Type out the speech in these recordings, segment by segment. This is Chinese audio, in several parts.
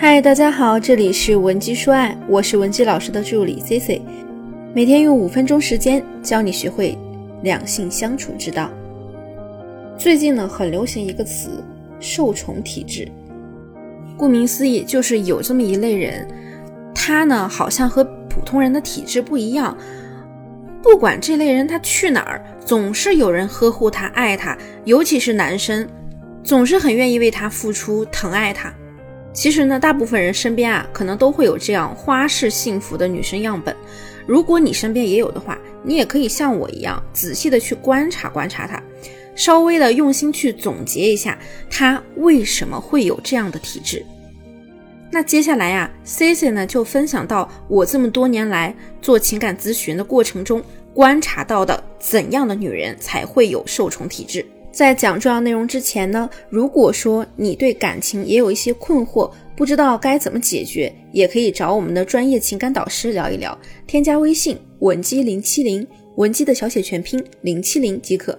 嗨，大家好，这里是文姬说爱，我是文姬老师的助理 C C，每天用五分钟时间教你学会两性相处之道。最近呢，很流行一个词“受宠体质”，顾名思义，就是有这么一类人，他呢好像和普通人的体质不一样，不管这类人他去哪儿，总是有人呵护他、爱他，尤其是男生，总是很愿意为他付出、疼爱他。其实呢，大部分人身边啊，可能都会有这样花式幸福的女生样本。如果你身边也有的话，你也可以像我一样，仔细的去观察观察她，稍微的用心去总结一下她为什么会有这样的体质。那接下来呀，C C 呢就分享到我这么多年来做情感咨询的过程中观察到的怎样的女人才会有受宠体质。在讲重要内容之前呢，如果说你对感情也有一些困惑，不知道该怎么解决，也可以找我们的专业情感导师聊一聊。添加微信文姬零七零，文姬的小写全拼零七零即可。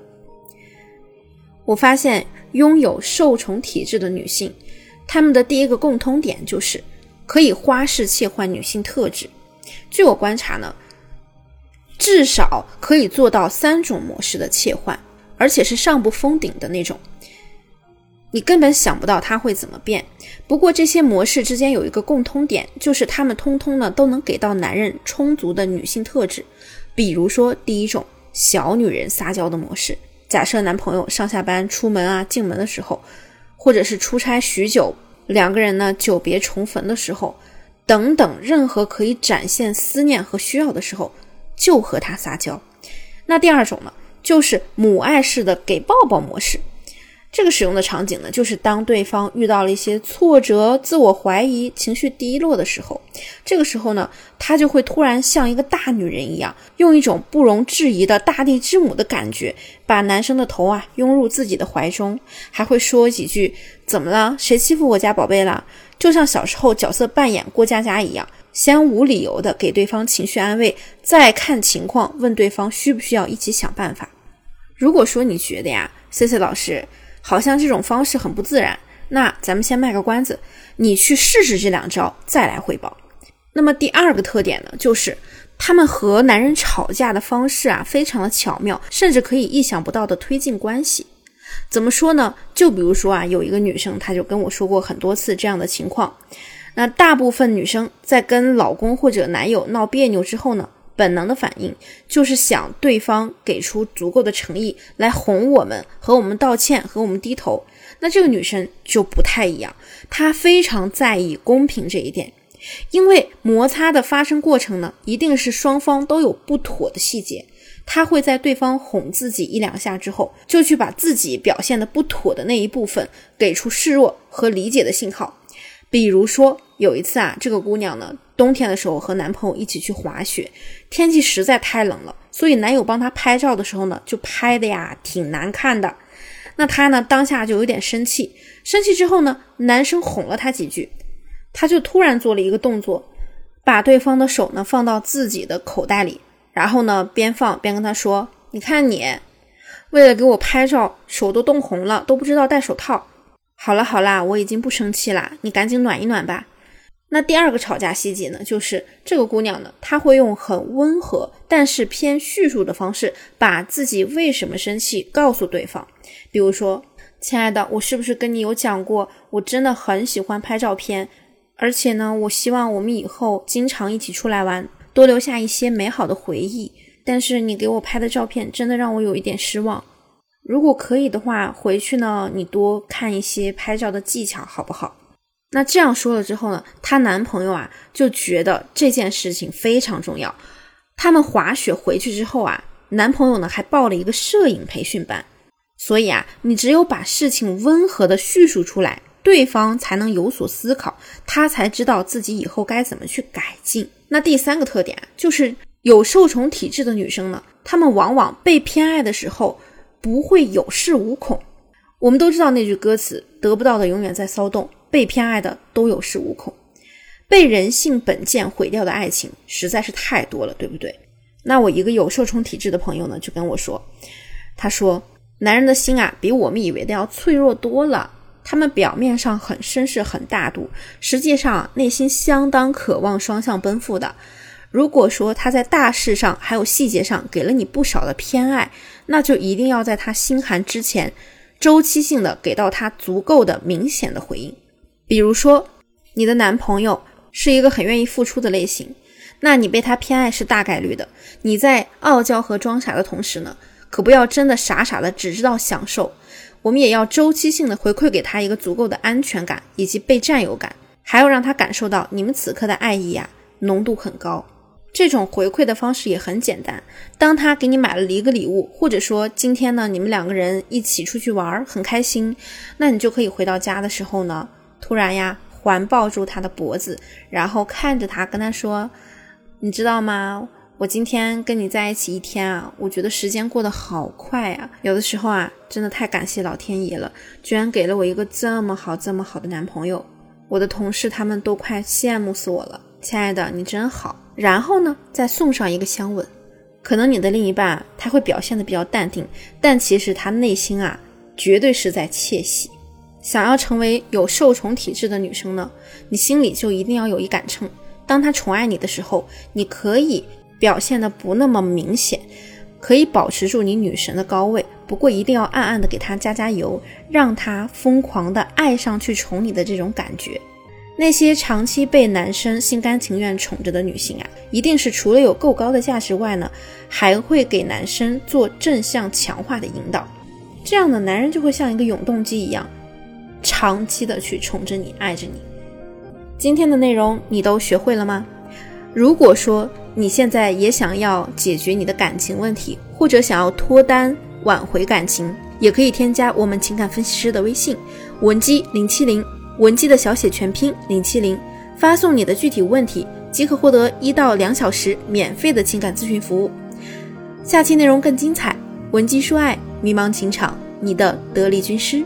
我发现拥有受宠体质的女性，她们的第一个共通点就是可以花式切换女性特质。据我观察呢，至少可以做到三种模式的切换。而且是上不封顶的那种，你根本想不到它会怎么变。不过这些模式之间有一个共通点，就是他们通通呢都能给到男人充足的女性特质。比如说第一种小女人撒娇的模式，假设男朋友上下班、出门啊、进门的时候，或者是出差许久，两个人呢久别重逢的时候，等等，任何可以展现思念和需要的时候，就和他撒娇。那第二种呢？就是母爱式的给抱抱模式，这个使用的场景呢，就是当对方遇到了一些挫折、自我怀疑、情绪低落的时候，这个时候呢，她就会突然像一个大女人一样，用一种不容置疑的大地之母的感觉，把男生的头啊拥入自己的怀中，还会说几句“怎么了？谁欺负我家宝贝了？”就像小时候角色扮演过家家一样，先无理由的给对方情绪安慰，再看情况问对方需不需要一起想办法。如果说你觉得呀，C C 老师好像这种方式很不自然，那咱们先卖个关子，你去试试这两招再来汇报。那么第二个特点呢，就是他们和男人吵架的方式啊，非常的巧妙，甚至可以意想不到的推进关系。怎么说呢？就比如说啊，有一个女生，她就跟我说过很多次这样的情况。那大部分女生在跟老公或者男友闹别扭之后呢？本能的反应就是想对方给出足够的诚意来哄我们，和我们道歉，和我们低头。那这个女生就不太一样，她非常在意公平这一点，因为摩擦的发生过程呢，一定是双方都有不妥的细节。她会在对方哄自己一两下之后，就去把自己表现的不妥的那一部分给出示弱和理解的信号。比如说有一次啊，这个姑娘呢。冬天的时候和男朋友一起去滑雪，天气实在太冷了，所以男友帮她拍照的时候呢，就拍的呀挺难看的。那她呢当下就有点生气，生气之后呢，男生哄了她几句，她就突然做了一个动作，把对方的手呢放到自己的口袋里，然后呢边放边跟他说：“你看你，为了给我拍照，手都冻红了，都不知道戴手套。好了好啦，我已经不生气啦，你赶紧暖一暖吧。”那第二个吵架细节呢，就是这个姑娘呢，她会用很温和但是偏叙述的方式，把自己为什么生气告诉对方。比如说，亲爱的，我是不是跟你有讲过，我真的很喜欢拍照片，而且呢，我希望我们以后经常一起出来玩，多留下一些美好的回忆。但是你给我拍的照片真的让我有一点失望。如果可以的话，回去呢，你多看一些拍照的技巧，好不好？那这样说了之后呢，她男朋友啊就觉得这件事情非常重要。他们滑雪回去之后啊，男朋友呢还报了一个摄影培训班。所以啊，你只有把事情温和的叙述出来，对方才能有所思考，他才知道自己以后该怎么去改进。那第三个特点就是有受宠体质的女生呢，她们往往被偏爱的时候不会有恃无恐。我们都知道那句歌词：得不到的永远在骚动。被偏爱的都有恃无恐，被人性本贱毁掉的爱情实在是太多了，对不对？那我一个有受宠体质的朋友呢，就跟我说，他说男人的心啊，比我们以为的要脆弱多了。他们表面上很绅士、很大度，实际上内心相当渴望双向奔赴的。如果说他在大事上还有细节上给了你不少的偏爱，那就一定要在他心寒之前，周期性的给到他足够的明显的回应。比如说，你的男朋友是一个很愿意付出的类型，那你被他偏爱是大概率的。你在傲娇和装傻的同时呢，可不要真的傻傻的只知道享受。我们也要周期性的回馈给他一个足够的安全感以及被占有感，还要让他感受到你们此刻的爱意啊浓度很高。这种回馈的方式也很简单，当他给你买了一个礼物，或者说今天呢你们两个人一起出去玩很开心，那你就可以回到家的时候呢，突然呀环抱住他的脖子，然后看着他跟他说，你知道吗？我今天跟你在一起一天啊，我觉得时间过得好快啊！有的时候啊，真的太感谢老天爷了，居然给了我一个这么好、这么好的男朋友。我的同事他们都快羡慕死我了。亲爱的，你真好。然后呢，再送上一个香吻。可能你的另一半他会表现的比较淡定，但其实他内心啊，绝对是在窃喜。想要成为有受宠体质的女生呢，你心里就一定要有一杆秤。当他宠爱你的时候，你可以。表现的不那么明显，可以保持住你女神的高位。不过一定要暗暗的给她加加油，让她疯狂的爱上去宠你的这种感觉。那些长期被男生心甘情愿宠着的女性啊，一定是除了有够高的价值外呢，还会给男生做正向强化的引导。这样的男人就会像一个永动机一样，长期的去宠着你，爱着你。今天的内容你都学会了吗？如果说你现在也想要解决你的感情问题，或者想要脱单挽回感情，也可以添加我们情感分析师的微信文姬零七零，文姬的小写全拼零七零，发送你的具体问题，即可获得一到两小时免费的情感咨询服务。下期内容更精彩，文姬说爱，迷茫情场，你的得力军师。